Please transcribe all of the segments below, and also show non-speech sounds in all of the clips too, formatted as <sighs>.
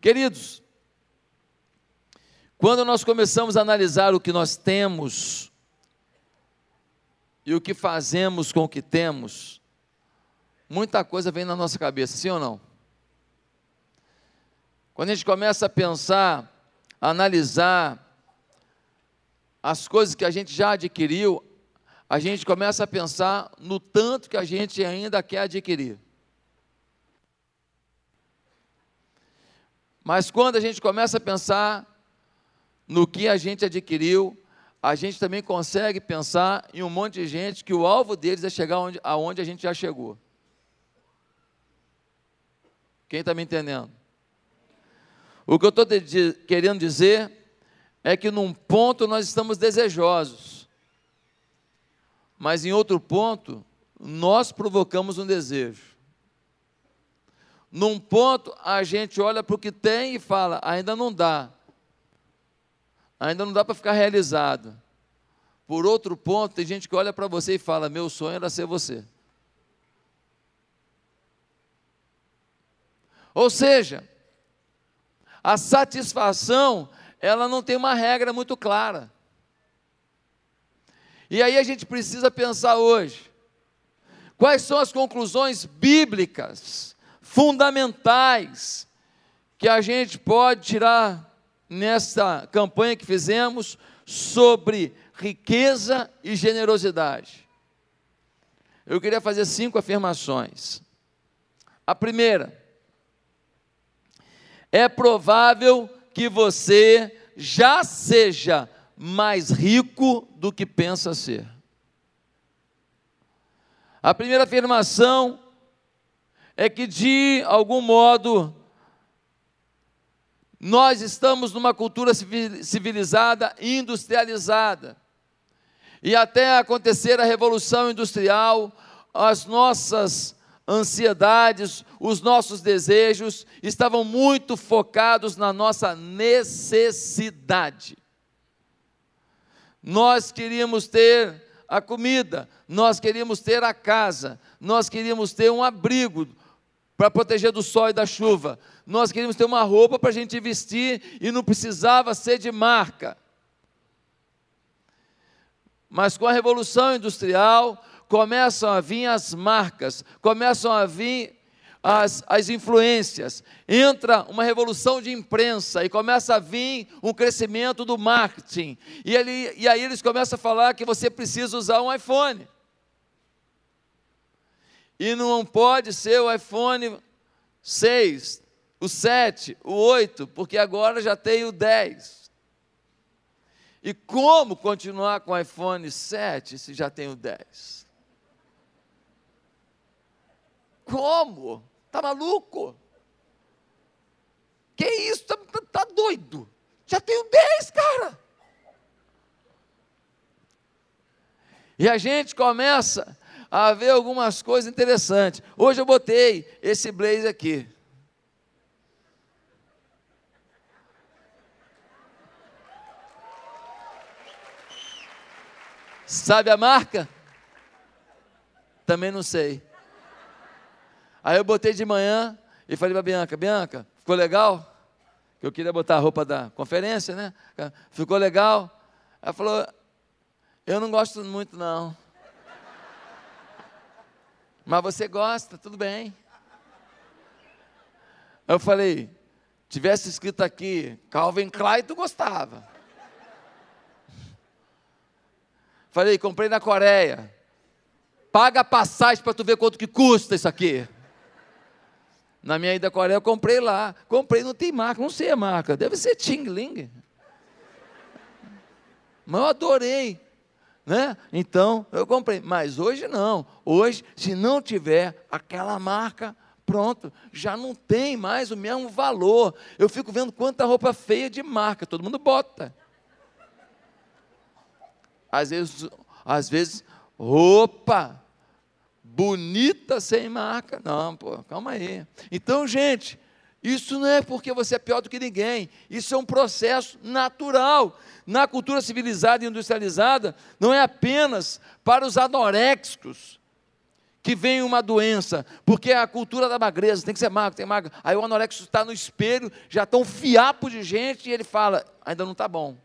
Queridos, quando nós começamos a analisar o que nós temos e o que fazemos com o que temos, muita coisa vem na nossa cabeça, sim ou não? Quando a gente começa a pensar, a analisar as coisas que a gente já adquiriu, a gente começa a pensar no tanto que a gente ainda quer adquirir. Mas quando a gente começa a pensar no que a gente adquiriu, a gente também consegue pensar em um monte de gente que o alvo deles é chegar onde, aonde a gente já chegou. Quem está me entendendo? O que eu estou querendo dizer é que num ponto nós estamos desejosos, mas em outro ponto nós provocamos um desejo. Num ponto a gente olha para o que tem e fala: ainda não dá, ainda não dá para ficar realizado. Por outro ponto, tem gente que olha para você e fala: meu sonho era ser você. Ou seja, a satisfação, ela não tem uma regra muito clara. E aí a gente precisa pensar hoje: quais são as conclusões bíblicas, fundamentais, que a gente pode tirar nessa campanha que fizemos sobre riqueza e generosidade? Eu queria fazer cinco afirmações. A primeira, é provável que você já seja mais rico do que pensa ser. A primeira afirmação é que, de algum modo, nós estamos numa cultura civilizada industrializada. E até acontecer a revolução industrial, as nossas ansiedades, os nossos desejos estavam muito focados na nossa necessidade. Nós queríamos ter a comida, nós queríamos ter a casa, nós queríamos ter um abrigo para proteger do sol e da chuva, nós queríamos ter uma roupa para a gente vestir e não precisava ser de marca. Mas com a revolução industrial, começam a vir as marcas, começam a vir as, as influências, entra uma revolução de imprensa e começa a vir um crescimento do marketing. E, ele, e aí eles começam a falar que você precisa usar um iPhone. E não pode ser o iPhone 6, o 7, o 8, porque agora já tem o 10. E como continuar com o iPhone 7 se já tem o 10? Como? Tá maluco? Que isso? Tá, tá, tá doido? Já tenho 10, cara. E a gente começa a ver algumas coisas interessantes. Hoje eu botei esse blazer aqui. Sabe a marca? Também não sei. Aí eu botei de manhã e falei para Bianca, Bianca, ficou legal? Eu queria botar a roupa da conferência, né? Ficou legal? Ela falou, eu não gosto muito não. Mas você gosta, tudo bem. Eu falei, tivesse escrito aqui, Calvin Klein, tu gostava. Falei, comprei na Coreia. Paga passagem para tu ver quanto que custa isso aqui. Na minha ida à Coreia, eu comprei lá. Comprei, não tem marca, não sei a marca. Deve ser Tingling. Mas eu adorei. Né? Então, eu comprei. Mas hoje não. Hoje, se não tiver aquela marca, pronto, já não tem mais o mesmo valor. Eu fico vendo quanta roupa feia de marca, todo mundo bota. Às vezes, às vezes roupa bonita sem marca. Não, pô, calma aí. Então, gente, isso não é porque você é pior do que ninguém. Isso é um processo natural. Na cultura civilizada e industrializada, não é apenas para os anoréxicos que vem uma doença, porque a cultura da magreza, tem que ser magro, tem magro. Aí o anorexo está no espelho, já está um fiapo de gente e ele fala: ainda não está bom.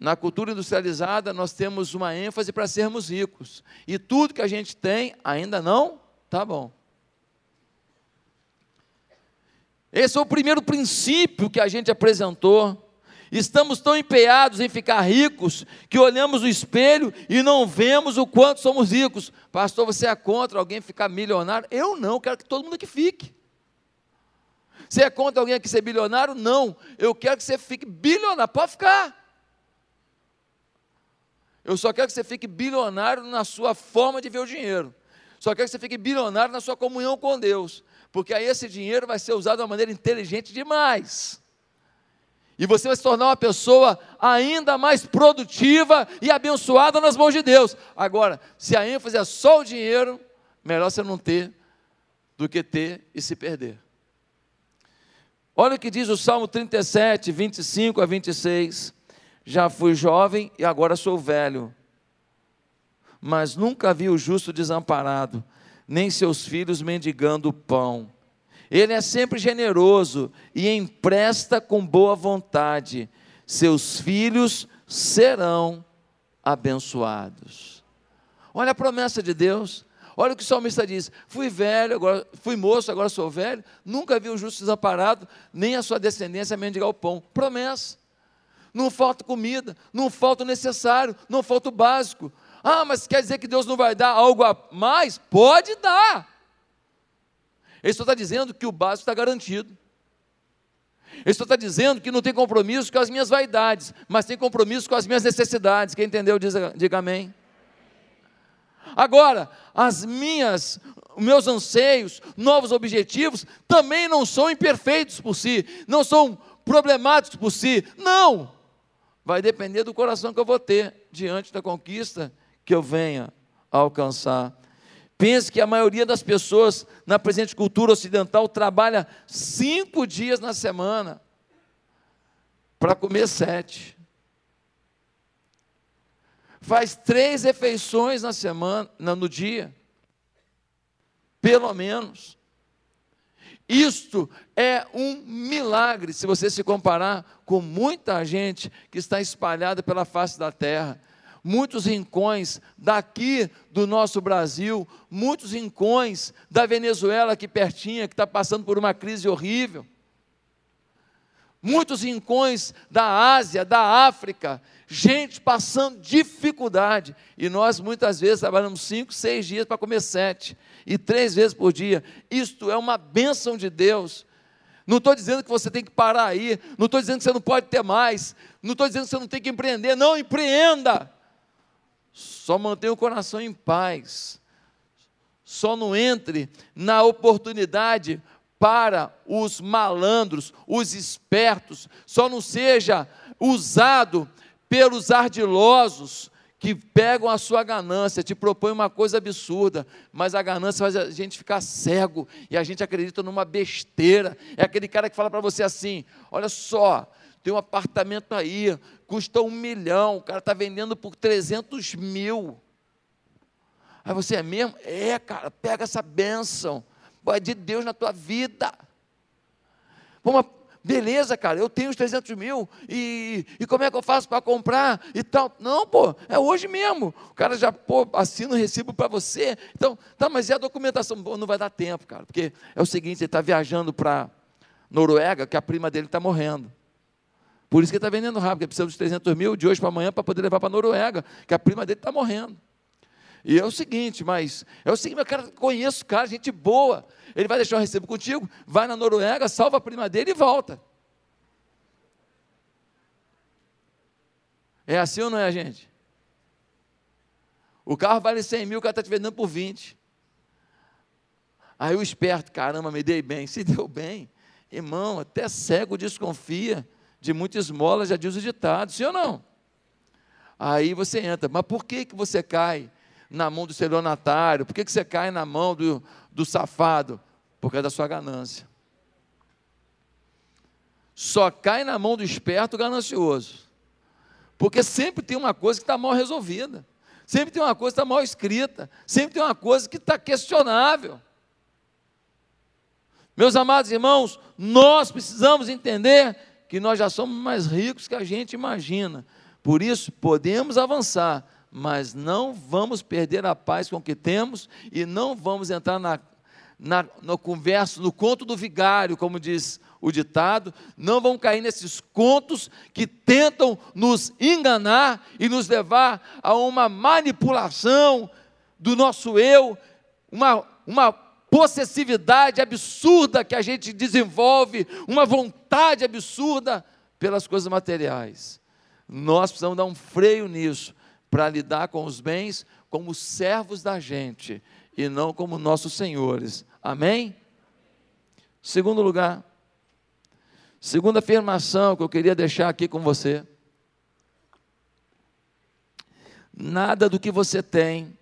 Na cultura industrializada, nós temos uma ênfase para sermos ricos, e tudo que a gente tem ainda não está bom. Esse é o primeiro princípio que a gente apresentou Estamos tão empenhados em ficar ricos que olhamos no espelho e não vemos o quanto somos ricos. Pastor, você é contra alguém ficar milionário? Eu não, quero que todo mundo aqui fique. Você é contra alguém aqui ser bilionário? Não, eu quero que você fique bilionário. Pode ficar. Eu só quero que você fique bilionário na sua forma de ver o dinheiro. Só quero que você fique bilionário na sua comunhão com Deus. Porque aí esse dinheiro vai ser usado de uma maneira inteligente demais. E você vai se tornar uma pessoa ainda mais produtiva e abençoada nas mãos de Deus. Agora, se a ênfase é só o dinheiro, melhor você não ter do que ter e se perder. Olha o que diz o Salmo 37, 25 a 26. Já fui jovem e agora sou velho, mas nunca vi o justo desamparado, nem seus filhos mendigando pão. Ele é sempre generoso e empresta com boa vontade. Seus filhos serão abençoados. Olha a promessa de Deus. Olha o que o salmista diz: Fui velho, agora fui moço, agora sou velho. Nunca vi o justo desamparado, nem a sua descendência mendigar o pão. Promessa. Não falta comida, não falta o necessário, não falta o básico. Ah, mas quer dizer que Deus não vai dar algo a mais? Pode dar. Ele só está dizendo que o básico está garantido. Ele só está dizendo que não tem compromisso com as minhas vaidades, mas tem compromisso com as minhas necessidades. Quem entendeu, diga, diga amém. Agora, as minhas, meus anseios, novos objetivos, também não são imperfeitos por si, não são problemáticos por si. Não! Vai depender do coração que eu vou ter diante da conquista que eu venha a alcançar. Pense que a maioria das pessoas na presente cultura ocidental trabalha cinco dias na semana para comer sete. Faz três refeições na semana, no dia, pelo menos. Isto é um milagre se você se comparar com muita gente que está espalhada pela face da terra muitos rincões daqui do nosso Brasil, muitos rincões da Venezuela aqui pertinho, que está passando por uma crise horrível, muitos rincões da Ásia, da África, gente passando dificuldade, e nós muitas vezes trabalhamos cinco, seis dias para comer sete, e três vezes por dia, isto é uma bênção de Deus, não estou dizendo que você tem que parar aí, não estou dizendo que você não pode ter mais, não estou dizendo que você não tem que empreender, não empreenda, só mantenha o coração em paz. Só não entre na oportunidade para os malandros, os espertos. Só não seja usado pelos ardilosos que pegam a sua ganância, te propõem uma coisa absurda, mas a ganância faz a gente ficar cego e a gente acredita numa besteira. É aquele cara que fala para você assim: olha só, tem um apartamento aí, custa um milhão, o cara está vendendo por 300 mil. Aí você é mesmo? É, cara, pega essa bênção, é de Deus na tua vida. Pô, beleza, cara, eu tenho os 300 mil, e, e como é que eu faço para comprar e tal? Não, pô, é hoje mesmo. O cara já, pô, assina o recibo para você. Então, tá, mas é a documentação? Não vai dar tempo, cara, porque é o seguinte, ele está viajando para Noruega, que a prima dele está morrendo. Por isso que ele está vendendo rápido, porque precisa dos 300 mil de hoje para amanhã para poder levar para a Noruega, que a prima dele está morrendo. E é o seguinte, mas é o seguinte, meu cara, conheço o cara, gente boa. Ele vai deixar um recibo contigo, vai na Noruega, salva a prima dele e volta. É assim ou não é, gente? O carro vale 100 mil, o cara está te vendendo por 20. Aí o esperto, caramba, me dei bem. Se deu bem, irmão, até cego desconfia de muita esmola, já diz o ditado, sim ou não? Aí você entra, mas por que, que você cai na mão do estelionatário? Por que, que você cai na mão do, do safado? Por causa da sua ganância. Só cai na mão do esperto ganancioso. Porque sempre tem uma coisa que está mal resolvida. sempre tem uma coisa que está mal escrita, sempre tem uma coisa que está questionável. Meus amados irmãos, nós precisamos entender que nós já somos mais ricos que a gente imagina. Por isso, podemos avançar, mas não vamos perder a paz com o que temos e não vamos entrar na, na, no converso, no conto do vigário, como diz o ditado, não vão cair nesses contos que tentam nos enganar e nos levar a uma manipulação do nosso eu, uma, uma possessividade absurda que a gente desenvolve, uma vontade absurda pelas coisas materiais. Nós precisamos dar um freio nisso para lidar com os bens como servos da gente e não como nossos senhores. Amém? Segundo lugar, segunda afirmação que eu queria deixar aqui com você. Nada do que você tem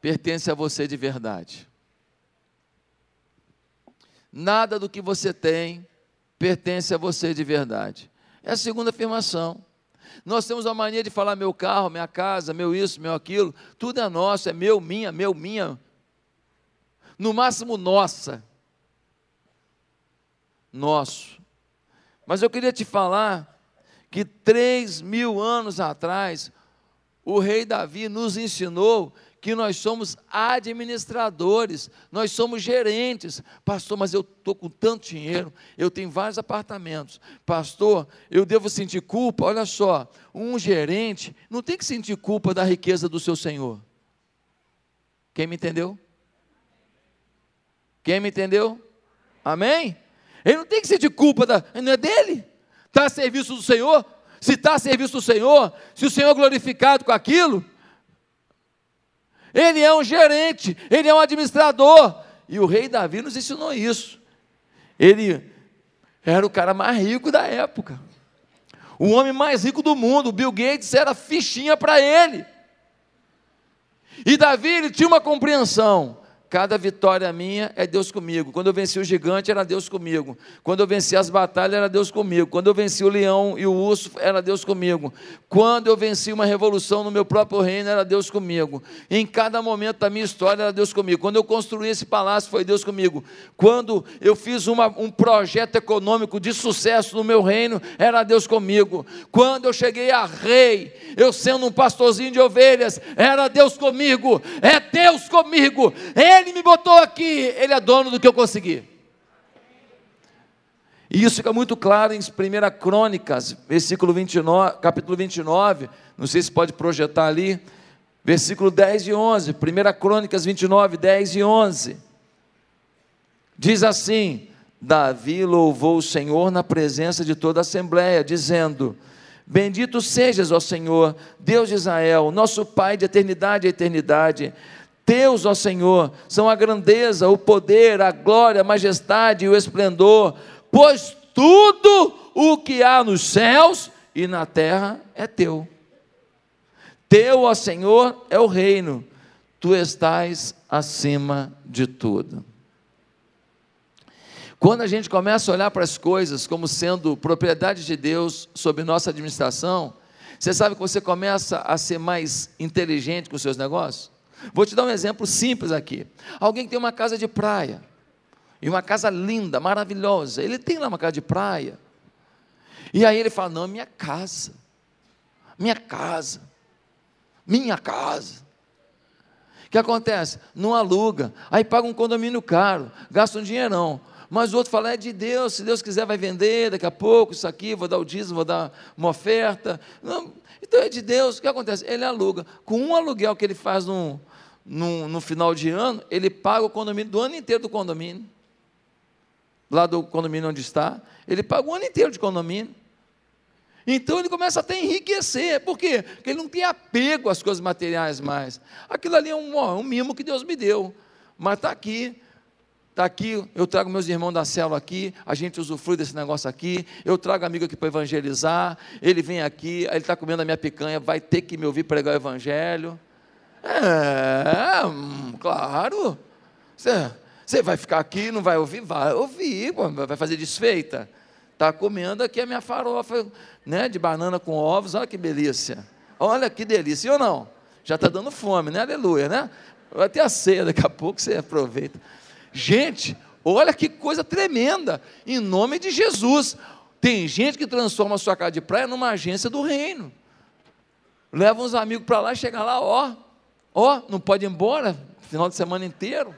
pertence a você de verdade. Nada do que você tem pertence a você de verdade. É a segunda afirmação. Nós temos a mania de falar meu carro, minha casa, meu isso, meu aquilo, tudo é nosso, é meu, minha, meu, minha. No máximo nossa. Nosso. Mas eu queria te falar que três mil anos atrás, o rei Davi nos ensinou que nós somos administradores, nós somos gerentes. Pastor, mas eu estou com tanto dinheiro, eu tenho vários apartamentos. Pastor, eu devo sentir culpa? Olha só, um gerente não tem que sentir culpa da riqueza do seu senhor. Quem me entendeu? Quem me entendeu? Amém? Ele não tem que sentir culpa, da, não é dele. Está a serviço do Senhor. Se está a serviço do Senhor, se o Senhor é glorificado com aquilo, ele é um gerente, ele é um administrador. E o rei Davi nos ensinou isso. Ele era o cara mais rico da época. O homem mais rico do mundo, Bill Gates era fichinha para ele. E Davi ele tinha uma compreensão. Cada vitória minha é Deus comigo. Quando eu venci o gigante, era Deus comigo. Quando eu venci as batalhas, era Deus comigo. Quando eu venci o leão e o urso, era Deus comigo. Quando eu venci uma revolução no meu próprio reino, era Deus comigo. Em cada momento da minha história, era Deus comigo. Quando eu construí esse palácio, foi Deus comigo. Quando eu fiz uma, um projeto econômico de sucesso no meu reino, era Deus comigo. Quando eu cheguei a rei, eu sendo um pastorzinho de ovelhas, era Deus comigo. É Deus comigo. Ele ele me botou aqui, Ele é dono do que eu consegui. E isso fica muito claro em 1 Crônicas, versículo 29, capítulo 29, não sei se pode projetar ali, versículo 10 e 11, 1 Crônicas 29, 10 e 11. Diz assim: Davi louvou o Senhor na presença de toda a assembleia, dizendo: Bendito sejas, ó Senhor, Deus de Israel, nosso Pai de eternidade a eternidade Teus, ó Senhor, são a grandeza, o poder, a glória, a majestade e o esplendor, pois tudo o que há nos céus e na terra é teu. Teu, ó Senhor, é o reino, tu estás acima de tudo. Quando a gente começa a olhar para as coisas como sendo propriedade de Deus sob nossa administração, você sabe que você começa a ser mais inteligente com os seus negócios? Vou te dar um exemplo simples aqui. Alguém que tem uma casa de praia, e uma casa linda, maravilhosa, ele tem lá uma casa de praia, e aí ele fala: Não, minha casa, minha casa, minha casa. O que acontece? Não aluga, aí paga um condomínio caro, gasta um dinheirão. Mas o outro fala, é de Deus, se Deus quiser vai vender daqui a pouco, isso aqui, vou dar o dízimo, vou dar uma oferta. Não, então é de Deus, o que acontece? Ele aluga. Com um aluguel que ele faz no, no, no final de ano, ele paga o condomínio do ano inteiro do condomínio. Lá do condomínio onde está, ele paga o ano inteiro de condomínio. Então ele começa até a enriquecer. Por quê? Porque ele não tem apego às coisas materiais mais. Aquilo ali é um, um mimo que Deus me deu. Mas está aqui. Está aqui, eu trago meus irmãos da célula aqui, a gente usufrui desse negócio aqui, eu trago amigo aqui para evangelizar, ele vem aqui, ele está comendo a minha picanha, vai ter que me ouvir pregar o evangelho. É, hum, claro. Você vai ficar aqui, não vai ouvir? Vai ouvir, vai fazer desfeita. Está comendo aqui a minha farofa né, de banana com ovos, olha que delícia. Olha que delícia, ou não? Já está dando fome, né? Aleluia, né? Vai ter a ceia daqui a pouco, você aproveita. Gente, olha que coisa tremenda, em nome de Jesus. Tem gente que transforma a sua casa de praia numa agência do reino. Leva uns amigos para lá, chega lá, ó, ó, não pode ir embora, final de semana inteiro.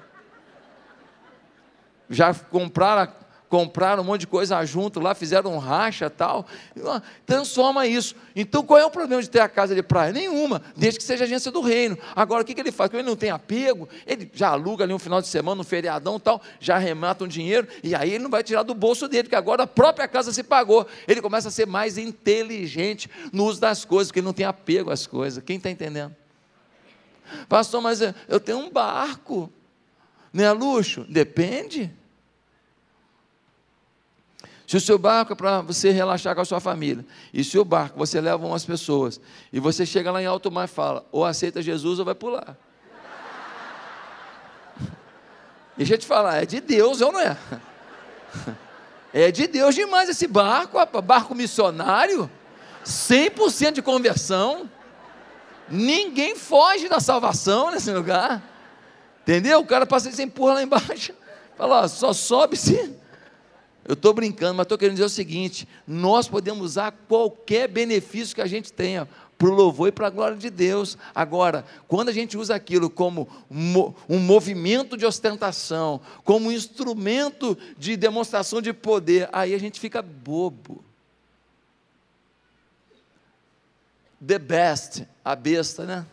Já compraram compraram um monte de coisa junto lá, fizeram um racha tal. Transforma isso. Então qual é o problema de ter a casa de praia? Nenhuma, desde que seja agência do reino. Agora, o que, que ele faz? Quando ele não tem apego, ele já aluga ali um final de semana, um feriadão tal, já remata um dinheiro, e aí ele não vai tirar do bolso dele, porque agora a própria casa se pagou. Ele começa a ser mais inteligente no uso das coisas, porque ele não tem apego às coisas. Quem está entendendo? Pastor, mas eu tenho um barco. Não é luxo? Depende. Se o seu barco é para você relaxar com a sua família, e se o barco você leva umas pessoas, e você chega lá em alto mar e fala, ou aceita Jesus ou vai pular. <laughs> Deixa eu te falar, é de Deus ou não é? <laughs> É de Deus demais esse barco, barco missionário, 100% de conversão. Ninguém foge da salvação nesse lugar. Entendeu? O cara passa e se empurra lá embaixo. Fala, ó, só sobe se eu estou brincando, mas estou querendo dizer o seguinte: nós podemos usar qualquer benefício que a gente tenha para o louvor e para a glória de Deus. Agora, quando a gente usa aquilo como um movimento de ostentação, como um instrumento de demonstração de poder, aí a gente fica bobo. The best, a besta, né?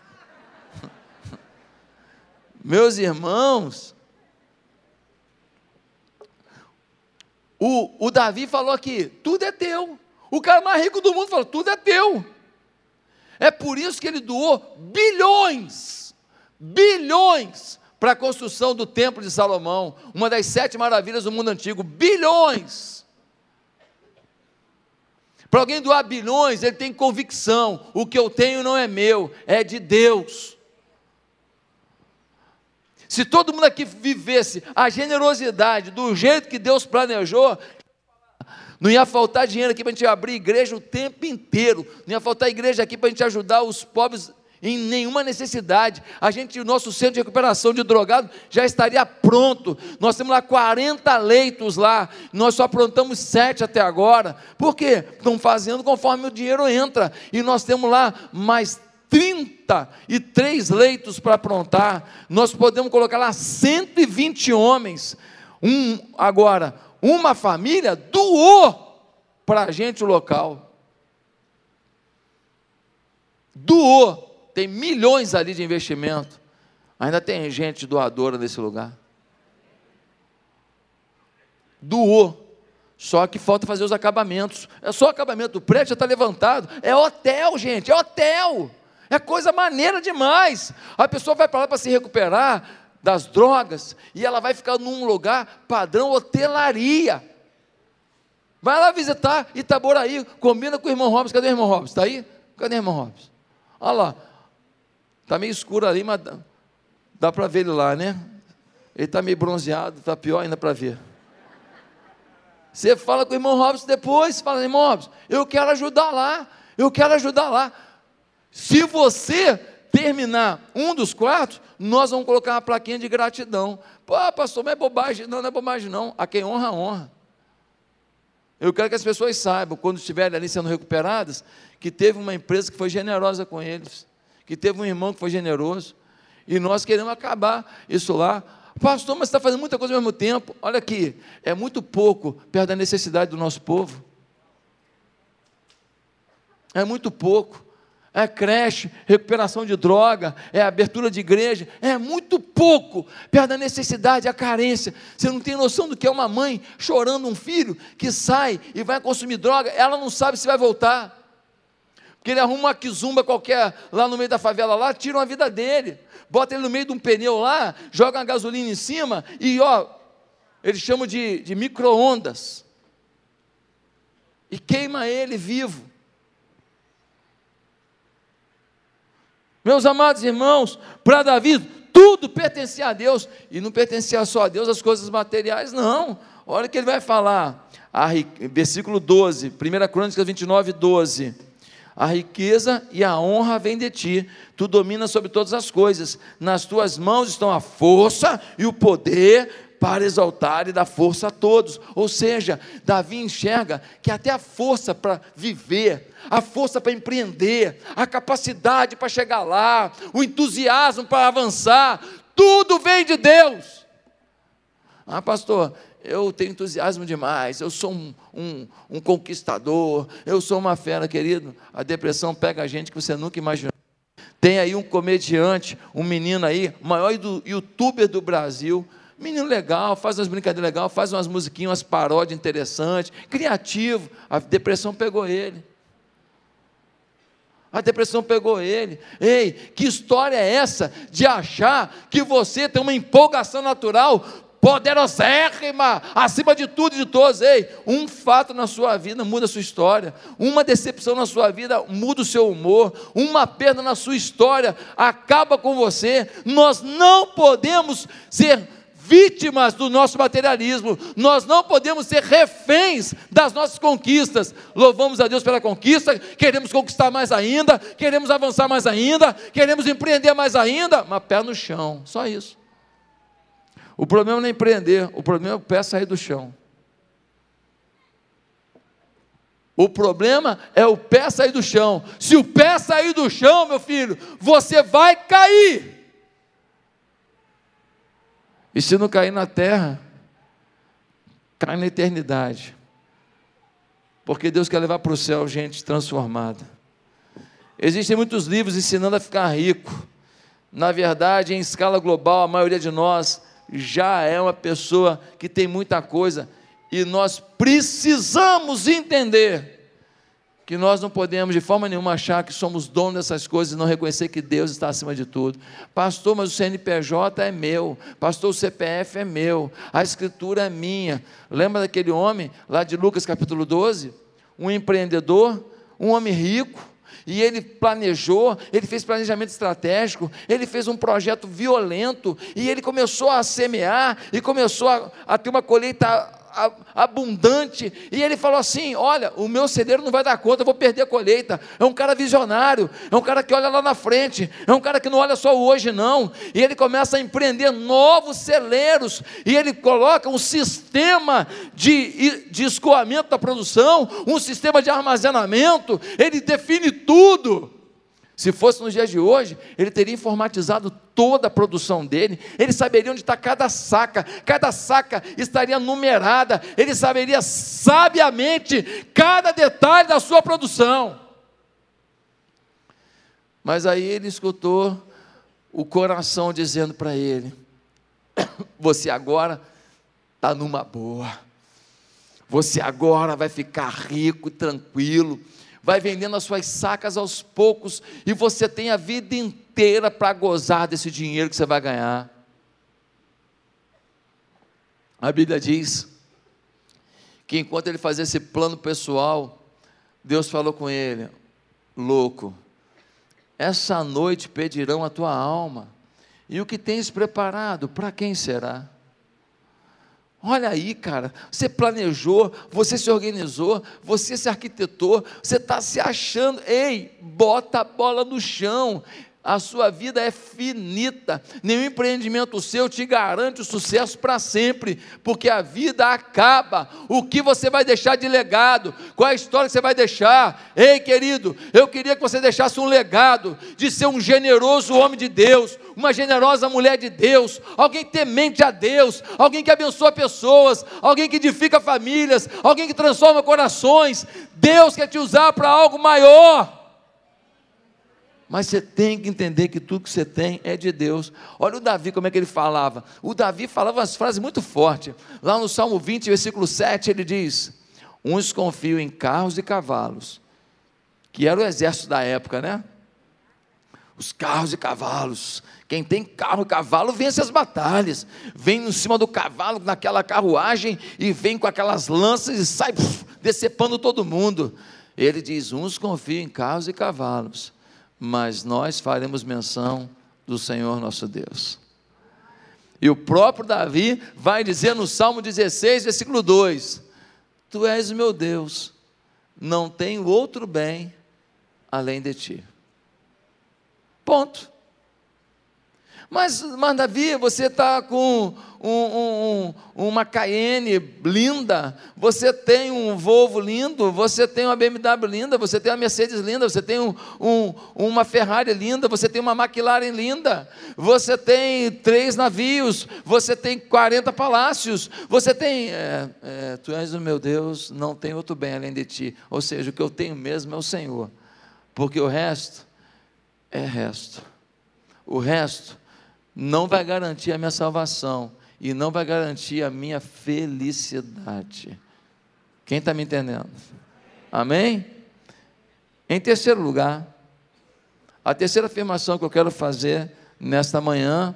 <laughs> Meus irmãos, O, o Davi falou aqui: tudo é teu. O cara mais rico do mundo falou: tudo é teu. É por isso que ele doou bilhões, bilhões para a construção do Templo de Salomão, uma das sete maravilhas do mundo antigo. Bilhões. Para alguém doar bilhões, ele tem convicção: o que eu tenho não é meu, é de Deus. Se todo mundo aqui vivesse a generosidade do jeito que Deus planejou, não ia faltar dinheiro aqui para a gente abrir igreja o tempo inteiro, não ia faltar igreja aqui para a gente ajudar os pobres em nenhuma necessidade. A gente, o nosso centro de recuperação de drogado já estaria pronto. Nós temos lá 40 leitos lá, nós só aprontamos sete até agora. Por quê? Estão fazendo conforme o dinheiro entra. E nós temos lá mais 33 leitos para aprontar, nós podemos colocar lá 120 homens. Um, agora, uma família doou para a gente o local. Doou. Tem milhões ali de investimento. Ainda tem gente doadora nesse lugar. Doou. Só que falta fazer os acabamentos. É só o acabamento do prédio, já está levantado. É hotel, gente, é hotel. É coisa maneira demais. A pessoa vai para lá para se recuperar das drogas e ela vai ficar num lugar padrão hotelaria. Vai lá visitar Itaboraí, combina com o irmão Robson. Cadê o irmão Robson? Está aí? Cadê o irmão Robson? Olha lá. Está meio escuro ali, mas dá, para ver ele lá, né? Ele está meio bronzeado, está pior ainda para ver. Você fala com o irmão Robson depois, fala, irmão Robson, eu quero ajudar lá, eu quero ajudar lá. Se você terminar um dos quatro, nós vamos colocar uma plaquinha de gratidão. Pô, pastor, mas é bobagem. Não, não é bobagem, não. A quem honra, honra. Eu quero que as pessoas saibam, quando estiverem ali sendo recuperadas, que teve uma empresa que foi generosa com eles, que teve um irmão que foi generoso, e nós queremos acabar isso lá. Pastor, mas está fazendo muita coisa ao mesmo tempo. Olha aqui, é muito pouco perto da necessidade do nosso povo. É muito pouco é creche, recuperação de droga, é abertura de igreja, é muito pouco perto da necessidade, a carência. Você não tem noção do que é uma mãe chorando um filho que sai e vai consumir droga, ela não sabe se vai voltar. Porque ele arruma uma quizumba qualquer lá no meio da favela lá, tiram a vida dele. Bota ele no meio de um pneu lá, joga uma gasolina em cima e ó, eles chamam de, de micro-ondas. E queima ele vivo. Meus amados irmãos, para Davi, tudo pertencia a Deus, e não pertencia só a Deus as coisas materiais, não. Olha o que ele vai falar, a, versículo 12, 1 Crônicas 29, 12. A riqueza e a honra vêm de ti. Tu dominas sobre todas as coisas. Nas tuas mãos estão a força e o poder para exaltar e dar força a todos. Ou seja, Davi enxerga que até a força para viver, a força para empreender, a capacidade para chegar lá, o entusiasmo para avançar, tudo vem de Deus. Ah, pastor, eu tenho entusiasmo demais, eu sou um, um, um, conquistador, eu sou uma fera, querido. A depressão pega a gente que você nunca imaginou. Tem aí um comediante, um menino aí, maior youtuber do Brasil, menino legal, faz umas brincadeiras legais, faz umas musiquinhas, umas paródias interessantes, criativo. A depressão pegou ele. A depressão pegou ele. Ei, que história é essa de achar que você tem uma empolgação natural poderosérrima, acima de tudo e de todos. Ei, um fato na sua vida muda a sua história, uma decepção na sua vida muda o seu humor, uma perda na sua história acaba com você. Nós não podemos ser vítimas do nosso materialismo, nós não podemos ser reféns das nossas conquistas. Louvamos a Deus pela conquista, queremos conquistar mais ainda, queremos avançar mais ainda, queremos empreender mais ainda, mas pé no chão, só isso. O problema não é empreender, o problema é o pé sair do chão. O problema é o pé sair do chão. Se o pé sair do chão, meu filho, você vai cair. E se não cair na terra, cai na eternidade. Porque Deus quer levar para o céu gente transformada. Existem muitos livros ensinando a ficar rico. Na verdade, em escala global, a maioria de nós já é uma pessoa que tem muita coisa e nós precisamos entender que nós não podemos de forma nenhuma achar que somos donos dessas coisas e não reconhecer que Deus está acima de tudo. Pastor, mas o CNPJ é meu, pastor, o CPF é meu, a escritura é minha. Lembra daquele homem lá de Lucas capítulo 12? Um empreendedor, um homem rico, e ele planejou, ele fez planejamento estratégico, ele fez um projeto violento, e ele começou a semear, e começou a, a ter uma colheita abundante, e ele falou assim: Olha, o meu celeiro não vai dar conta, eu vou perder a colheita. É um cara visionário, é um cara que olha lá na frente, é um cara que não olha só o hoje, não. E ele começa a empreender novos celeiros, e ele coloca um sistema de, de escoamento da produção, um sistema de armazenamento, ele define tudo. Se fosse nos dias de hoje, ele teria informatizado toda a produção dele, ele saberia onde está cada saca, cada saca estaria numerada, ele saberia sabiamente cada detalhe da sua produção. Mas aí ele escutou o coração dizendo para ele: <coughs> Você agora está numa boa, você agora vai ficar rico, tranquilo vai vendendo as suas sacas aos poucos, e você tem a vida inteira para gozar desse dinheiro que você vai ganhar. A Bíblia diz que enquanto ele fazia esse plano pessoal, Deus falou com ele: louco, essa noite pedirão a tua alma, e o que tens preparado, para quem será? Olha aí, cara, você planejou, você se organizou, você se arquitetou, você está se achando, ei, bota a bola no chão, a sua vida é finita, nenhum empreendimento seu te garante o sucesso para sempre, porque a vida acaba. O que você vai deixar de legado? Qual é a história que você vai deixar? Ei, querido, eu queria que você deixasse um legado de ser um generoso homem de Deus, uma generosa mulher de Deus, alguém temente a Deus, alguém que abençoa pessoas, alguém que edifica famílias, alguém que transforma corações. Deus quer te usar para algo maior. Mas você tem que entender que tudo que você tem é de Deus. Olha o Davi, como é que ele falava. O Davi falava umas frases muito fortes. Lá no Salmo 20, versículo 7, ele diz: Uns confiam em carros e cavalos, que era o exército da época, né? Os carros e cavalos. Quem tem carro e cavalo vence as batalhas. Vem em cima do cavalo, naquela carruagem, e vem com aquelas lanças e sai puf, decepando todo mundo. Ele diz: Uns confiam em carros e cavalos mas nós faremos menção do Senhor nosso Deus. E o próprio Davi vai dizer no Salmo 16, versículo 2: Tu és meu Deus, não tenho outro bem além de ti. Ponto. Mas, mas Davi, você está com um, um, uma Cayenne linda, você tem um Volvo lindo, você tem uma BMW linda, você tem uma Mercedes linda, você tem um, uma Ferrari linda, você tem uma McLaren linda, você tem três navios, você tem 40 palácios, você tem. É, é, tu és o meu Deus, não tem outro bem além de ti. Ou seja, o que eu tenho mesmo é o Senhor, porque o resto é resto. O resto não vai garantir a minha salvação e não vai garantir a minha felicidade. Quem está me entendendo? Amém? Em terceiro lugar, a terceira afirmação que eu quero fazer nesta manhã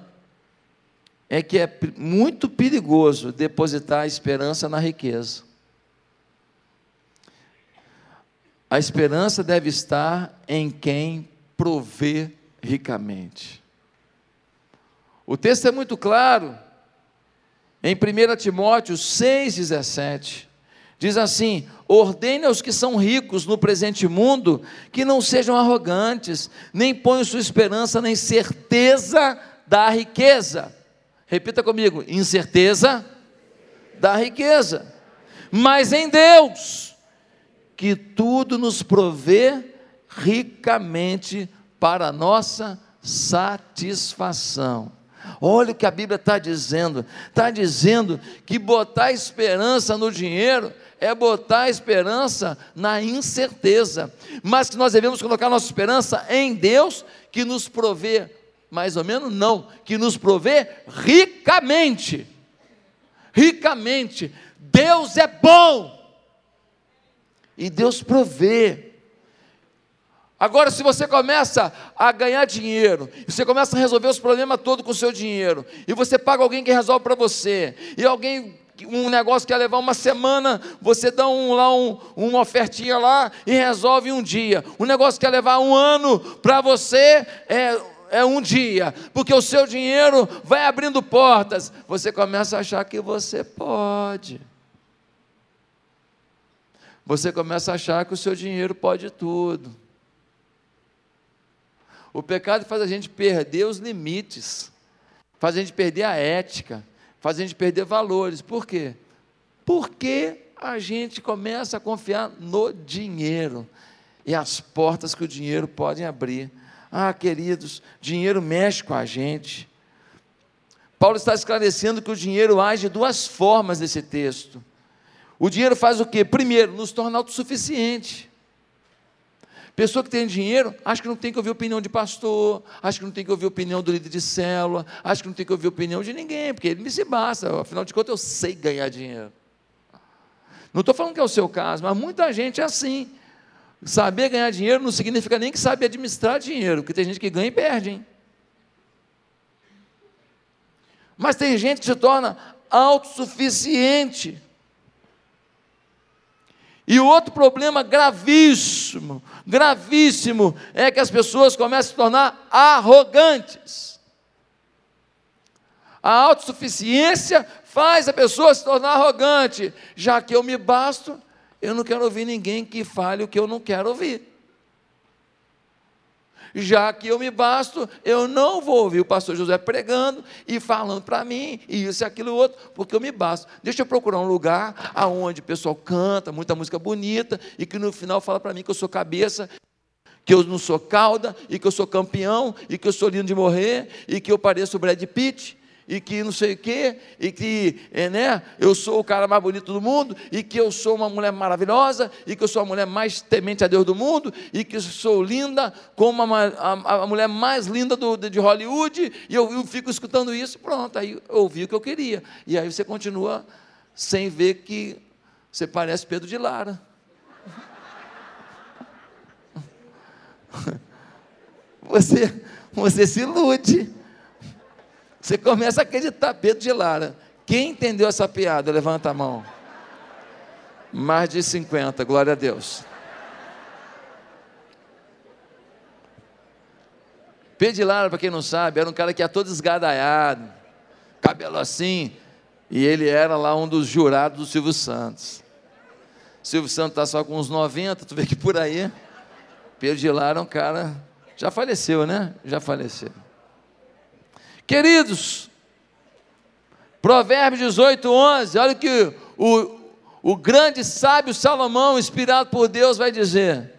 é que é muito perigoso depositar a esperança na riqueza. A esperança deve estar em quem provê ricamente. O texto é muito claro. Em 1 Timóteo 6,17, diz assim: ordene aos que são ricos no presente mundo que não sejam arrogantes, nem ponham sua esperança na incerteza da riqueza. Repita comigo: incerteza da riqueza, mas em Deus, que tudo nos provê ricamente para a nossa satisfação. Olha o que a Bíblia está dizendo: está dizendo que botar esperança no dinheiro é botar esperança na incerteza, mas que nós devemos colocar nossa esperança em Deus, que nos provê, mais ou menos, não, que nos provê ricamente. Ricamente. Deus é bom. E Deus provê. Agora, se você começa a ganhar dinheiro, você começa a resolver os problemas todos com o seu dinheiro, e você paga alguém que resolve para você, e alguém um negócio que ia levar uma semana, você dá um, lá um, uma ofertinha lá e resolve um dia. Um negócio que ia levar um ano para você é, é um dia, porque o seu dinheiro vai abrindo portas. Você começa a achar que você pode. Você começa a achar que o seu dinheiro pode tudo. O pecado faz a gente perder os limites, faz a gente perder a ética, faz a gente perder valores. Por quê? Porque a gente começa a confiar no dinheiro e as portas que o dinheiro pode abrir. Ah, queridos, dinheiro mexe com a gente. Paulo está esclarecendo que o dinheiro age de duas formas nesse texto. O dinheiro faz o quê? Primeiro, nos torna autossuficiente. Pessoa que tem dinheiro, acha que não tem que ouvir opinião de pastor, acha que não tem que ouvir opinião do líder de célula, acha que não tem que ouvir opinião de ninguém, porque ele me se basta, afinal de contas eu sei ganhar dinheiro. Não estou falando que é o seu caso, mas muita gente é assim. Saber ganhar dinheiro não significa nem que sabe administrar dinheiro, porque tem gente que ganha e perde, hein? Mas tem gente que se torna autossuficiente. E o outro problema gravíssimo, gravíssimo, é que as pessoas começam a se tornar arrogantes. A autossuficiência faz a pessoa se tornar arrogante. Já que eu me basto, eu não quero ouvir ninguém que fale o que eu não quero ouvir já que eu me basto, eu não vou ouvir o pastor José pregando e falando para mim, e isso e aquilo outro, porque eu me basto. Deixa eu procurar um lugar aonde o pessoal canta, muita música bonita, e que no final fala para mim que eu sou cabeça, que eu não sou cauda, e que eu sou campeão, e que eu sou lindo de morrer, e que eu pareço o Brad Pitt, e que não sei o quê, e que é, né, eu sou o cara mais bonito do mundo, e que eu sou uma mulher maravilhosa, e que eu sou a mulher mais temente a Deus do mundo, e que eu sou linda como a, a, a mulher mais linda do, de Hollywood, e eu, eu fico escutando isso, pronto, aí eu ouvi o que eu queria. E aí você continua sem ver que você parece Pedro de Lara. <laughs> Você, você se ilude. Você começa a acreditar, Pedro de Lara. Quem entendeu essa piada? Levanta a mão. Mais de 50, glória a Deus. Pedro de Lara, para quem não sabe, era um cara que ia todo esgadaiado, cabelo assim, e ele era lá um dos jurados do Silvio Santos. Silvio Santos está só com uns 90, tu vê que por aí. Pedro de Lara é um cara, já faleceu, né? Já faleceu. Queridos, Provérbios 18, 11, olha que o, o grande sábio Salomão, inspirado por Deus, vai dizer: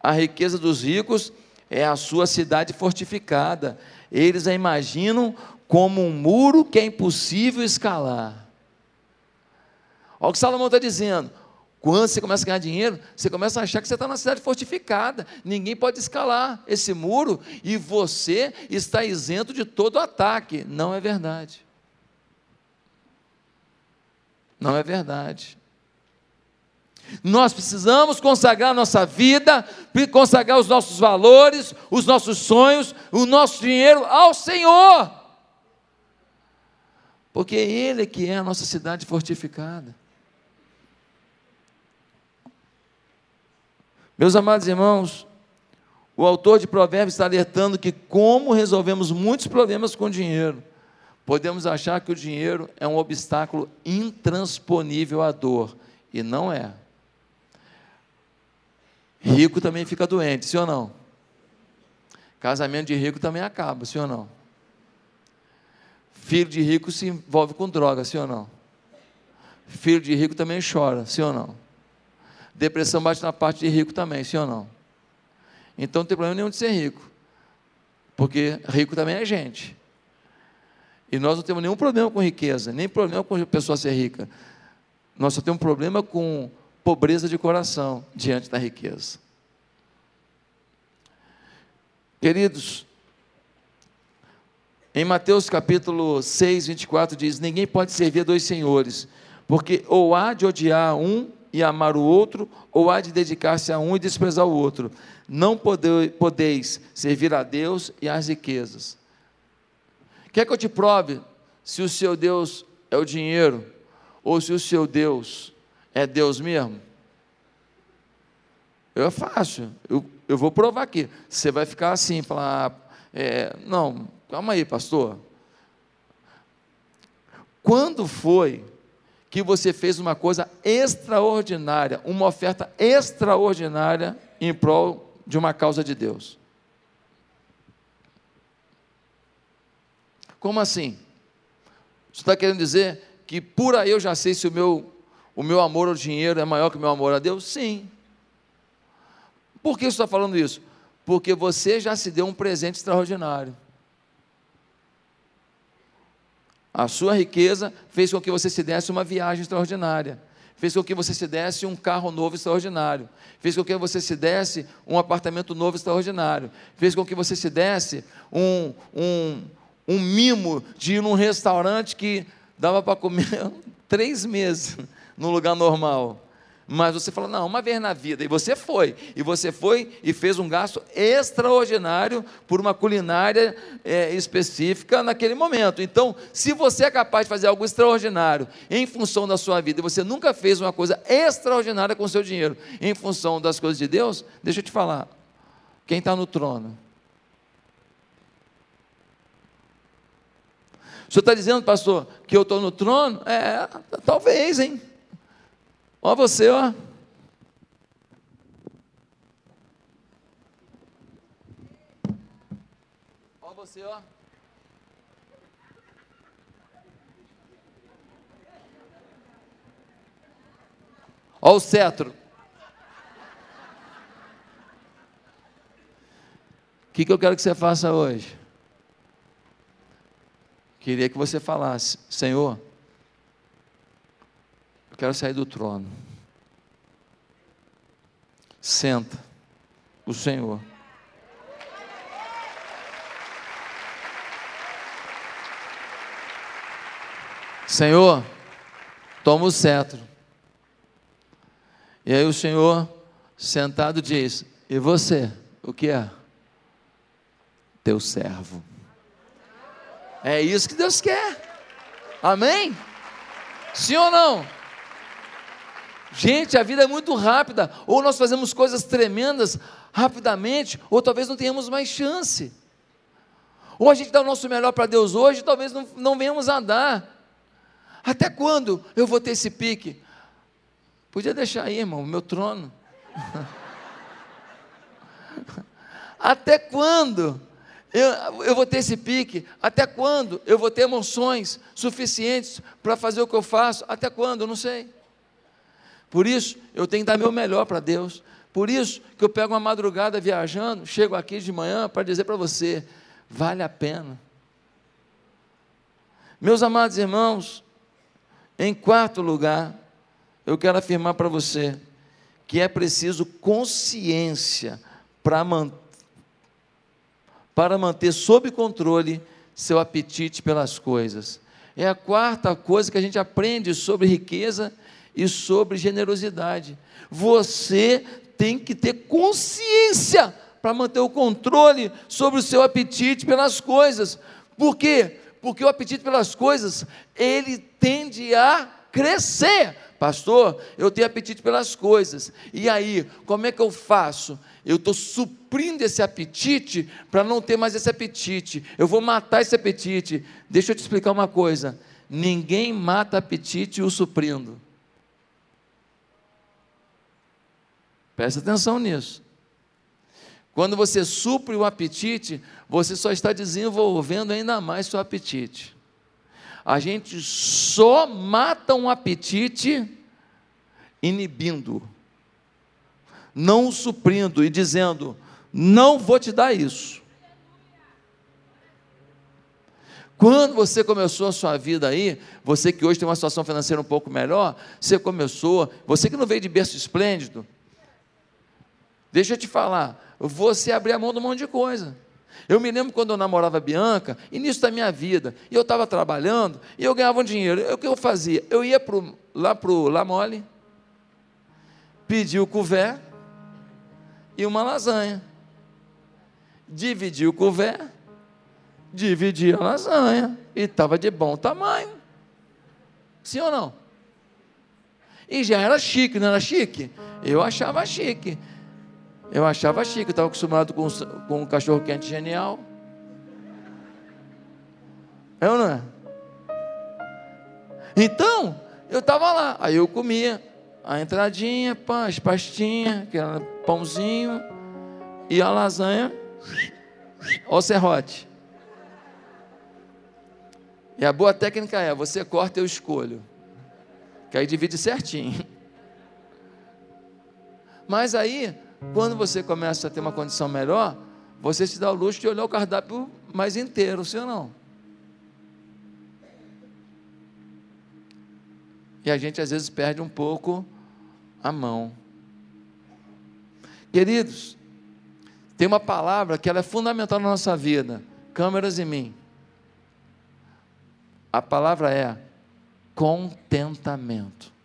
a riqueza dos ricos é a sua cidade fortificada. Eles a imaginam como um muro que é impossível escalar. Olha o que Salomão está dizendo. Quando você começa a ganhar dinheiro, você começa a achar que você está na cidade fortificada. Ninguém pode escalar esse muro e você está isento de todo ataque. Não é verdade. Não é verdade. Nós precisamos consagrar nossa vida, consagrar os nossos valores, os nossos sonhos, o nosso dinheiro ao Senhor. Porque Ele que é a nossa cidade fortificada. Meus amados irmãos, o autor de Provérbios está alertando que, como resolvemos muitos problemas com dinheiro, podemos achar que o dinheiro é um obstáculo intransponível à dor, e não é. Rico também fica doente, sim ou não? Casamento de rico também acaba, sim ou não? Filho de rico se envolve com droga, sim ou não? Filho de rico também chora, sim ou não? Depressão bate na parte de rico também, sim ou não? Então não tem problema nenhum de ser rico. Porque rico também é gente. E nós não temos nenhum problema com riqueza, nem problema com a pessoa ser rica. Nós só temos problema com pobreza de coração diante da riqueza. Queridos, em Mateus capítulo 6, 24 diz: Ninguém pode servir a dois senhores, porque ou há de odiar um e amar o outro, ou há de dedicar-se a um e desprezar o outro. Não pode, podeis servir a Deus e às riquezas. Quer que eu te prove se o seu Deus é o dinheiro, ou se o seu Deus é Deus mesmo? Eu é fácil, eu, eu vou provar aqui. Você vai ficar assim, falar, é, não, calma aí, pastor. Quando foi que você fez uma coisa extraordinária, uma oferta extraordinária em prol de uma causa de Deus. Como assim? Você está querendo dizer que por aí eu já sei se o meu, o meu amor ao dinheiro é maior que o meu amor a Deus? Sim. Por que você está falando isso? Porque você já se deu um presente extraordinário. A sua riqueza fez com que você se desse uma viagem extraordinária. Fez com que você se desse um carro novo extraordinário. Fez com que você se desse um apartamento novo extraordinário. Fez com que você se desse um, um, um mimo de ir num restaurante que dava para comer <laughs> três meses no lugar normal. Mas você fala, não, uma vez na vida. E você foi. E você foi e fez um gasto extraordinário por uma culinária é, específica naquele momento. Então, se você é capaz de fazer algo extraordinário em função da sua vida, e você nunca fez uma coisa extraordinária com o seu dinheiro em função das coisas de Deus, deixa eu te falar. Quem está no trono? O senhor está dizendo, pastor, que eu estou no trono? É, talvez, hein? Ó você, ó. Ó você, ó. Ó o cetro. O que, que eu quero que você faça hoje? Queria que você falasse, Senhor, quero sair do trono. Senta, o Senhor. Senhor, toma o cetro. E aí o Senhor, sentado, diz: E você, o que é? Teu servo. É isso que Deus quer. Amém? Sim ou não? Gente, a vida é muito rápida. Ou nós fazemos coisas tremendas rapidamente, ou talvez não tenhamos mais chance. Ou a gente dá o nosso melhor para Deus hoje, talvez não, não venhamos a dar. Até quando eu vou ter esse pique? Podia deixar aí, irmão, o meu trono. <laughs> Até quando? Eu, eu, vou ter esse pique? Até quando? Eu vou ter emoções suficientes para fazer o que eu faço? Até quando? Eu não sei. Por isso, eu tenho que dar meu melhor para Deus. Por isso que eu pego uma madrugada viajando, chego aqui de manhã para dizer para você: vale a pena. Meus amados irmãos, em quarto lugar, eu quero afirmar para você que é preciso consciência para manter para manter sob controle seu apetite pelas coisas. É a quarta coisa que a gente aprende sobre riqueza e sobre generosidade. Você tem que ter consciência para manter o controle sobre o seu apetite pelas coisas. Por quê? Porque o apetite pelas coisas, ele tende a crescer. Pastor, eu tenho apetite pelas coisas. E aí, como é que eu faço? Eu estou suprindo esse apetite para não ter mais esse apetite. Eu vou matar esse apetite. Deixa eu te explicar uma coisa: ninguém mata apetite o suprindo. Presta atenção nisso. Quando você supre o apetite, você só está desenvolvendo ainda mais seu apetite. A gente só mata um apetite inibindo, não suprindo e dizendo: não vou te dar isso. Quando você começou a sua vida aí, você que hoje tem uma situação financeira um pouco melhor, você começou, você que não veio de berço esplêndido, Deixa eu te falar, você abrir a mão de um monte de coisa. Eu me lembro quando eu namorava a Bianca, início da minha vida, e eu estava trabalhando, e eu ganhava um dinheiro. O que eu fazia? Eu ia pro, lá para o La Mole, pedia o couvert e uma lasanha. Dividia o couvert, dividia a lasanha, e estava de bom tamanho. Sim ou não? E já era chique, não era chique? Eu achava chique. Eu achava chique, estava acostumado com, com um cachorro quente genial. É ou não é? Então, eu estava lá, aí eu comia a entradinha, pã, as pastinhas, era pãozinho, e a lasanha, o serrote. E a boa técnica é: você corta, eu escolho. Que aí divide certinho. Mas aí, quando você começa a ter uma condição melhor, você se dá o luxo de olhar o cardápio mais inteiro, sim ou não? E a gente às vezes perde um pouco a mão. Queridos, tem uma palavra que ela é fundamental na nossa vida. Câmeras em mim. A palavra é contentamento.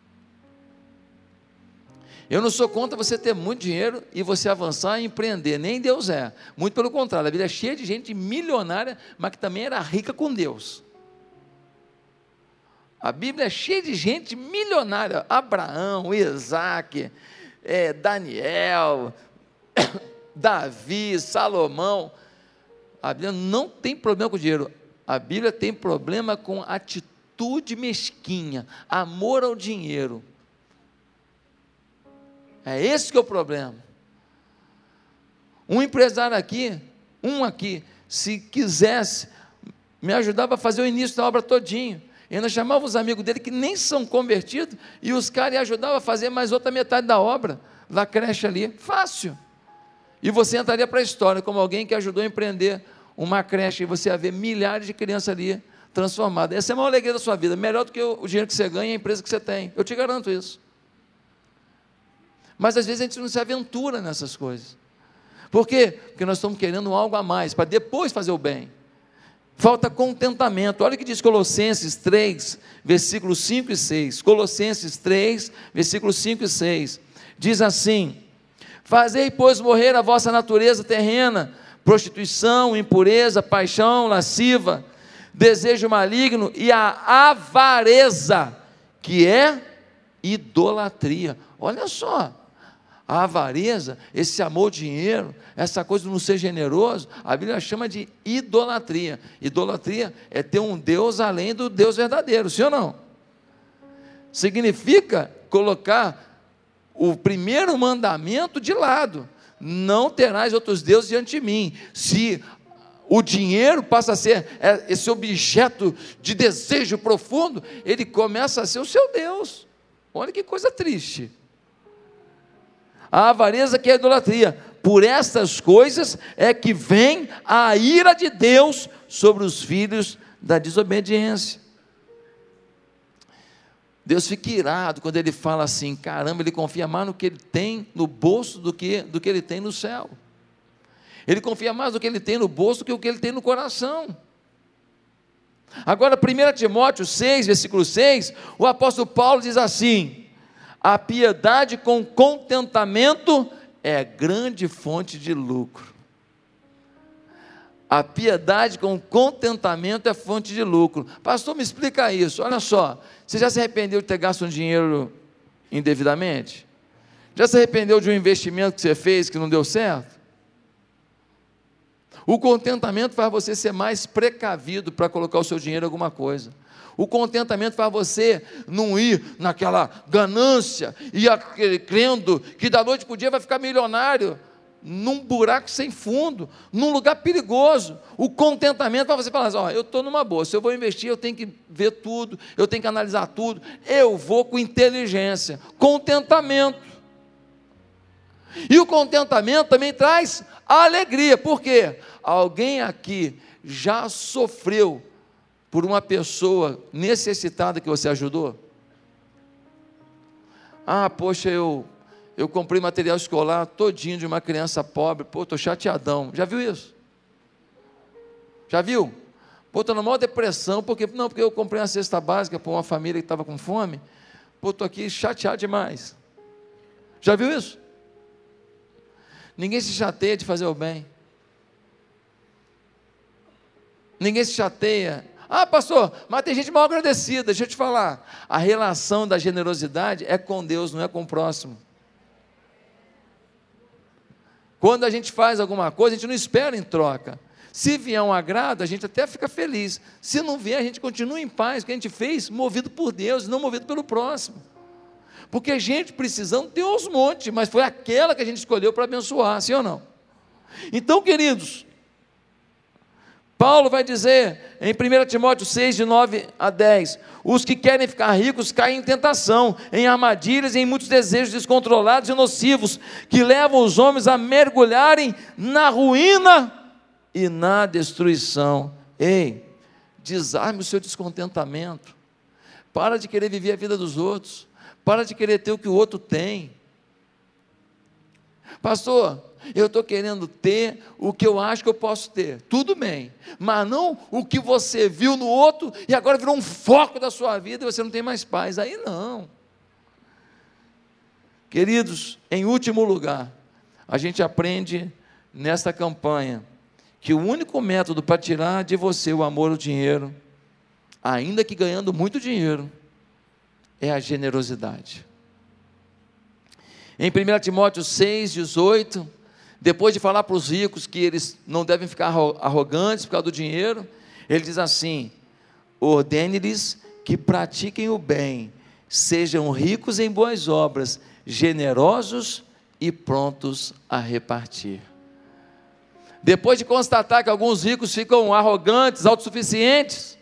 Eu não sou contra você ter muito dinheiro e você avançar e empreender, nem Deus é. Muito pelo contrário, a Bíblia é cheia de gente milionária, mas que também era rica com Deus. A Bíblia é cheia de gente milionária. Abraão, Isaac, é, Daniel, <coughs> Davi, Salomão. A Bíblia não tem problema com dinheiro. A Bíblia tem problema com atitude mesquinha, amor ao dinheiro. É esse que é o problema. Um empresário aqui, um aqui, se quisesse, me ajudava a fazer o início da obra todinho. Ainda chamava os amigos dele que nem são convertidos e os caras ajudavam a fazer mais outra metade da obra, da creche ali. Fácil. E você entraria para a história como alguém que ajudou a empreender uma creche e você ia ver milhares de crianças ali transformadas. Essa é a maior alegria da sua vida, melhor do que o dinheiro que você ganha e a empresa que você tem. Eu te garanto isso. Mas às vezes a gente não se aventura nessas coisas. Por quê? Porque nós estamos querendo algo a mais, para depois fazer o bem. Falta contentamento. Olha o que diz Colossenses 3, versículos 5 e 6. Colossenses 3, versículos 5 e 6. Diz assim: Fazei, pois, morrer a vossa natureza terrena, prostituição, impureza, paixão lasciva, desejo maligno e a avareza, que é idolatria. Olha só, a avareza, esse amor ao dinheiro, essa coisa de não ser generoso, a Bíblia chama de idolatria. Idolatria é ter um Deus além do Deus verdadeiro, sim ou não? Significa colocar o primeiro mandamento de lado. não terás outros deuses diante de mim. Se o dinheiro passa a ser é, esse objeto de desejo profundo, ele começa a ser o seu Deus. Olha que coisa triste. A avareza que é a idolatria. Por estas coisas é que vem a ira de Deus sobre os filhos da desobediência. Deus fica irado quando ele fala assim: caramba, ele confia mais no que ele tem no bolso do que, do que ele tem no céu. Ele confia mais no que ele tem no bolso do que o que ele tem no coração. Agora, 1 Timóteo 6, versículo 6, o apóstolo Paulo diz assim: a piedade com contentamento é grande fonte de lucro. A piedade com contentamento é fonte de lucro. Pastor, me explica isso. Olha só, você já se arrependeu de ter gasto um dinheiro indevidamente? Já se arrependeu de um investimento que você fez que não deu certo? O contentamento faz você ser mais precavido para colocar o seu dinheiro em alguma coisa. O contentamento faz você não ir naquela ganância e crendo que da noite para o dia vai ficar milionário num buraco sem fundo, num lugar perigoso. O contentamento para você falar assim: ó, eu estou numa boa, se eu vou investir, eu tenho que ver tudo, eu tenho que analisar tudo, eu vou com inteligência. Contentamento. E o contentamento também traz alegria, por quê? Alguém aqui já sofreu por uma pessoa necessitada que você ajudou? Ah, poxa, eu eu comprei material escolar todinho de uma criança pobre, pô, estou chateadão. Já viu isso? Já viu? Pô, estou na maior depressão, porque não, porque eu comprei uma cesta básica para uma família que estava com fome. Pô, estou aqui chateado demais. Já viu isso? Ninguém se chateia de fazer o bem. Ninguém se chateia. Ah, pastor, mas tem gente mal agradecida. Deixa eu te falar. A relação da generosidade é com Deus, não é com o próximo. Quando a gente faz alguma coisa, a gente não espera em troca. Se vier um agrado, a gente até fica feliz. Se não vier, a gente continua em paz, porque a gente fez movido por Deus, não movido pelo próximo. Porque a gente precisando tem uns montes, mas foi aquela que a gente escolheu para abençoar, sim ou não? Então, queridos, Paulo vai dizer em 1 Timóteo 6, de 9 a 10: os que querem ficar ricos caem em tentação, em armadilhas e em muitos desejos descontrolados e nocivos, que levam os homens a mergulharem na ruína e na destruição. Ei, desarme o seu descontentamento, para de querer viver a vida dos outros, para de querer ter o que o outro tem. Pastor, eu estou querendo ter o que eu acho que eu posso ter. Tudo bem, mas não o que você viu no outro e agora virou um foco da sua vida e você não tem mais paz. Aí não. Queridos, em último lugar, a gente aprende nesta campanha que o único método para tirar de você o amor ao dinheiro, ainda que ganhando muito dinheiro, é a generosidade. Em 1 Timóteo 6, 18, depois de falar para os ricos que eles não devem ficar arrogantes por causa do dinheiro, ele diz assim: ordene-lhes que pratiquem o bem, sejam ricos em boas obras, generosos e prontos a repartir. Depois de constatar que alguns ricos ficam arrogantes, autossuficientes,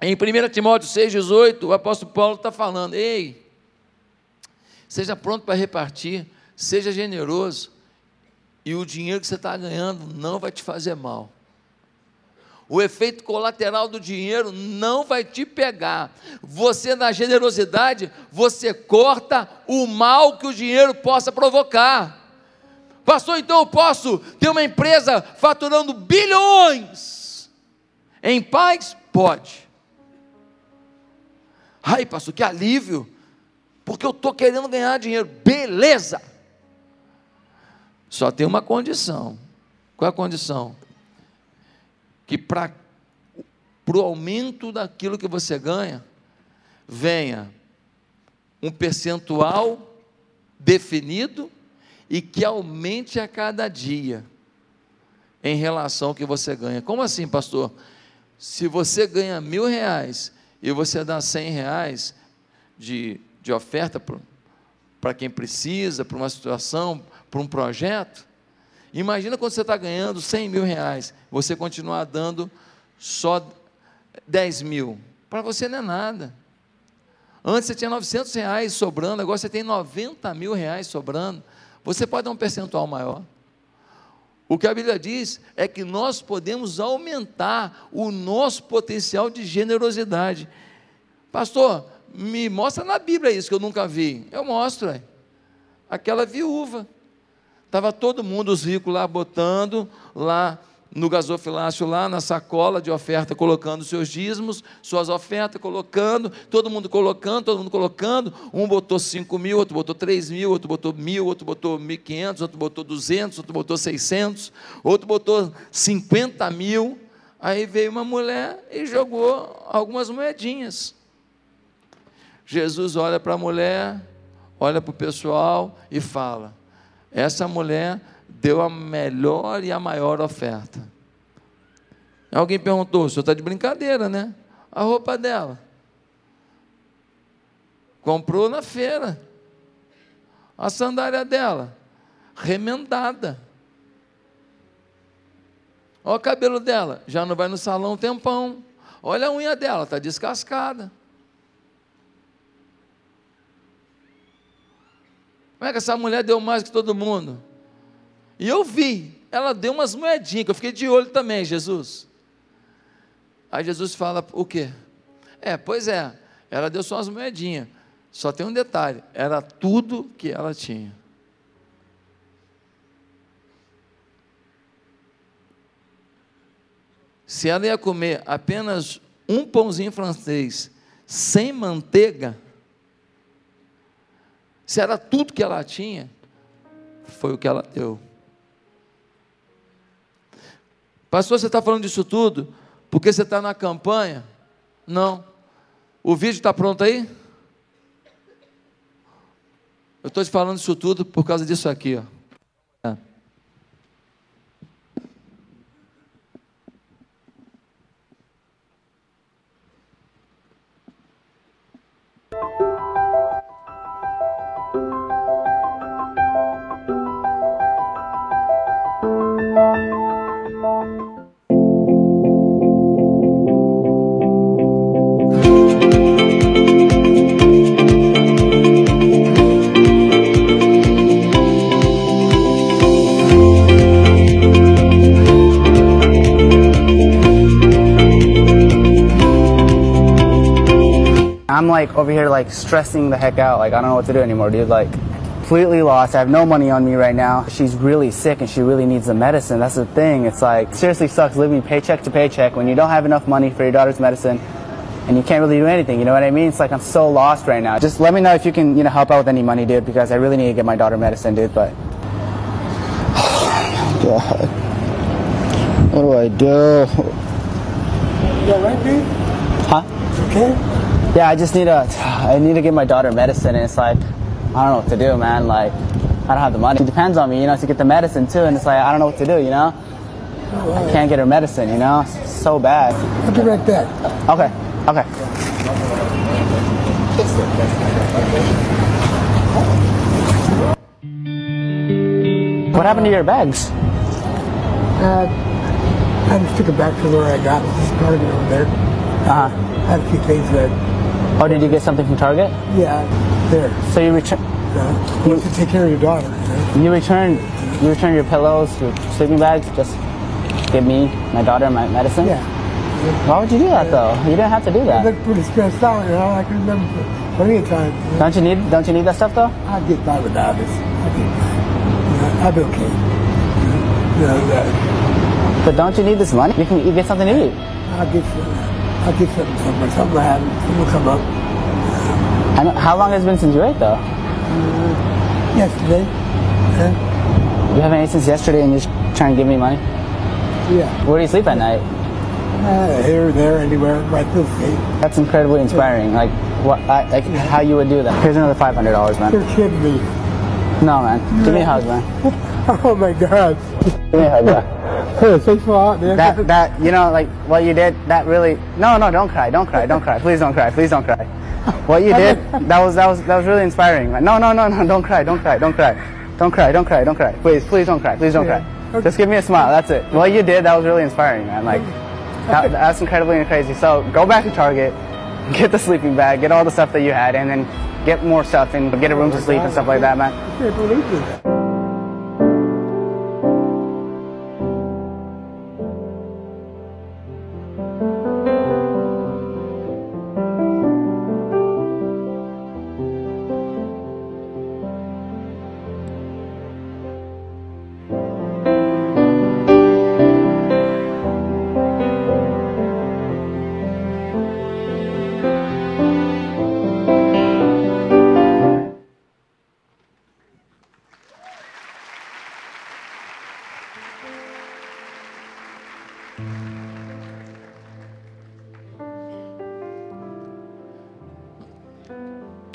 em 1 Timóteo 6,18, o apóstolo Paulo está falando: ei, seja pronto para repartir, seja generoso, e o dinheiro que você está ganhando não vai te fazer mal. O efeito colateral do dinheiro não vai te pegar. Você, na generosidade, você corta o mal que o dinheiro possa provocar. Pastor, então eu posso ter uma empresa faturando bilhões em paz? Pode. Ai, pastor, que alívio, porque eu estou querendo ganhar dinheiro. Beleza. Só tem uma condição. Qual é a condição? Que para o aumento daquilo que você ganha, venha um percentual definido e que aumente a cada dia em relação ao que você ganha. Como assim, pastor? Se você ganha mil reais e você dá cem reais de, de oferta para quem precisa, para uma situação, para um projeto. Imagina quando você está ganhando 100 mil reais, você continuar dando só 10 mil. Para você não é nada. Antes você tinha 900 reais sobrando, agora você tem 90 mil reais sobrando. Você pode dar um percentual maior. O que a Bíblia diz é que nós podemos aumentar o nosso potencial de generosidade. Pastor, me mostra na Bíblia isso que eu nunca vi. Eu mostro. É. Aquela viúva. Estava todo mundo, os ricos lá, botando lá no gasofilácio, lá na sacola de oferta, colocando seus dízimos, suas ofertas, colocando, todo mundo colocando, todo mundo colocando. Um botou 5 mil, outro botou 3 mil, outro botou mil, outro botou 1.500, outro botou 200, outro botou 600, outro botou 50 mil. Aí veio uma mulher e jogou algumas moedinhas. Jesus olha para a mulher, olha para o pessoal e fala: essa mulher deu a melhor e a maior oferta. Alguém perguntou: o senhor está de brincadeira, né? A roupa dela. Comprou na feira. A sandália dela, remendada. Olha o cabelo dela, já não vai no salão um tempão. Olha a unha dela, está descascada. Como é que essa mulher deu mais que todo mundo? E eu vi, ela deu umas moedinhas, que eu fiquei de olho também, Jesus. Aí Jesus fala, o quê? É, pois é, ela deu só umas moedinhas. Só tem um detalhe, era tudo que ela tinha. Se ela ia comer apenas um pãozinho francês sem manteiga, se era tudo que ela tinha, foi o que ela deu. Pastor, você está falando disso tudo porque você está na campanha? Não. O vídeo está pronto aí? Eu estou te falando isso tudo por causa disso aqui, ó. I'm like over here like stressing the heck out. Like I don't know what to do anymore, dude. Like completely lost. I have no money on me right now. She's really sick and she really needs the medicine. That's the thing. It's like seriously sucks living paycheck to paycheck when you don't have enough money for your daughter's medicine and you can't really do anything. You know what I mean? It's like I'm so lost right now. Just let me know if you can, you know, help out with any money, dude, because I really need to get my daughter medicine, dude. But <sighs> God, what do I do? You alright, dude? Huh? Okay? Yeah, I just need to. <sighs> I need to get my daughter medicine, and it's like, I don't know what to do, man. Like, I don't have the money. It depends on me, you know, to get the medicine too, and it's like I don't know what to do, you know. I can't get her medicine, you know. It's so bad. I'll be right back. Okay. Okay. What happened to your bags? Uh, I just took it back to where I got it. Started over there. Uh huh. had a few things that, Oh, did you get something from Target? yeah, there. So you return. Uh, you to take care of your daughter. You know? You return. You return your pillows, your sleeping bags. Just give me my daughter my medicine. Yeah. Why would you do that though? You didn't have to do that. I that. looked pretty stressed out, you know. I can remember plenty of times. You know? Don't you need? Don't you need that stuff though? I'll get by without this. I'll get by. I'll be okay. You know, uh, But don't you need this money? You can you get something to eat. I'll get some. I'll something. Something, something will happen. Something will come up. I know, how long has it been since you ate though? Yesterday. Uh, You haven't ate since yesterday, and you're just trying to give me money. yeah. Where do you sleep at night? Uh, here, there, anywhere. Right through. That's incredibly inspiring. Like what? I, like how you would do that. Here's another five hundred dollars, man. You're kidding me. No, man. Give me a hug, man. <laughs> Oh my God. Give me a hug, man. Hey, thanks a lot, man. That that you know, like what you did. That really. No, no, don't cry. Don't cry. Don't cry. Please don't cry. Please don't cry. what you did, <laughs> that was that was that was really inspiring. Like, no, no, no, no, don't cry, don't cry, don't cry, don't cry, don't cry, don't cry. Please, please don't cry, please don't Yeah. cry. Just give me a smile. That's it. What you did, that was really inspiring, man. Like, that, <laughs> that's incredibly crazy. So go back to Target, get the sleeping bag, get all the stuff that you had, and then get more stuff and get a room to sleep and stuff like that, man.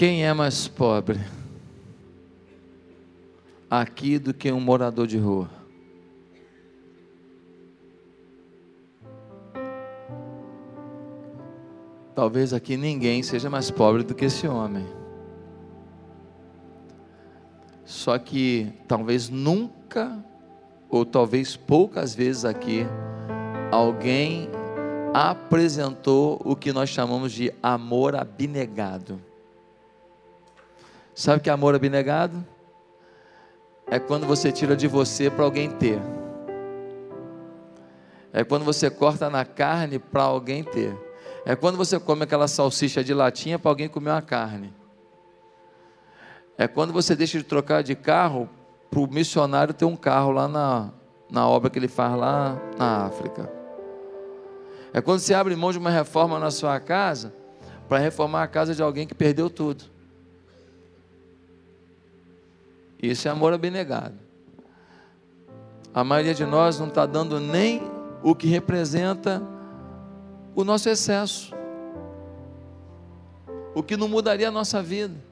Quem é mais pobre aqui do que um morador de rua? Talvez aqui ninguém seja mais pobre do que esse homem. Só que talvez nunca, ou talvez poucas vezes aqui, alguém apresentou o que nós chamamos de amor abnegado. Sabe o que é amor abnegado? É quando você tira de você para alguém ter. É quando você corta na carne para alguém ter. É quando você come aquela salsicha de latinha para alguém comer uma carne. É quando você deixa de trocar de carro para o missionário ter um carro lá na, na obra que ele faz lá na África. É quando você abre mão de uma reforma na sua casa para reformar a casa de alguém que perdeu tudo. Isso é amor abnegado. A maioria de nós não está dando nem o que representa o nosso excesso. O que não mudaria a nossa vida.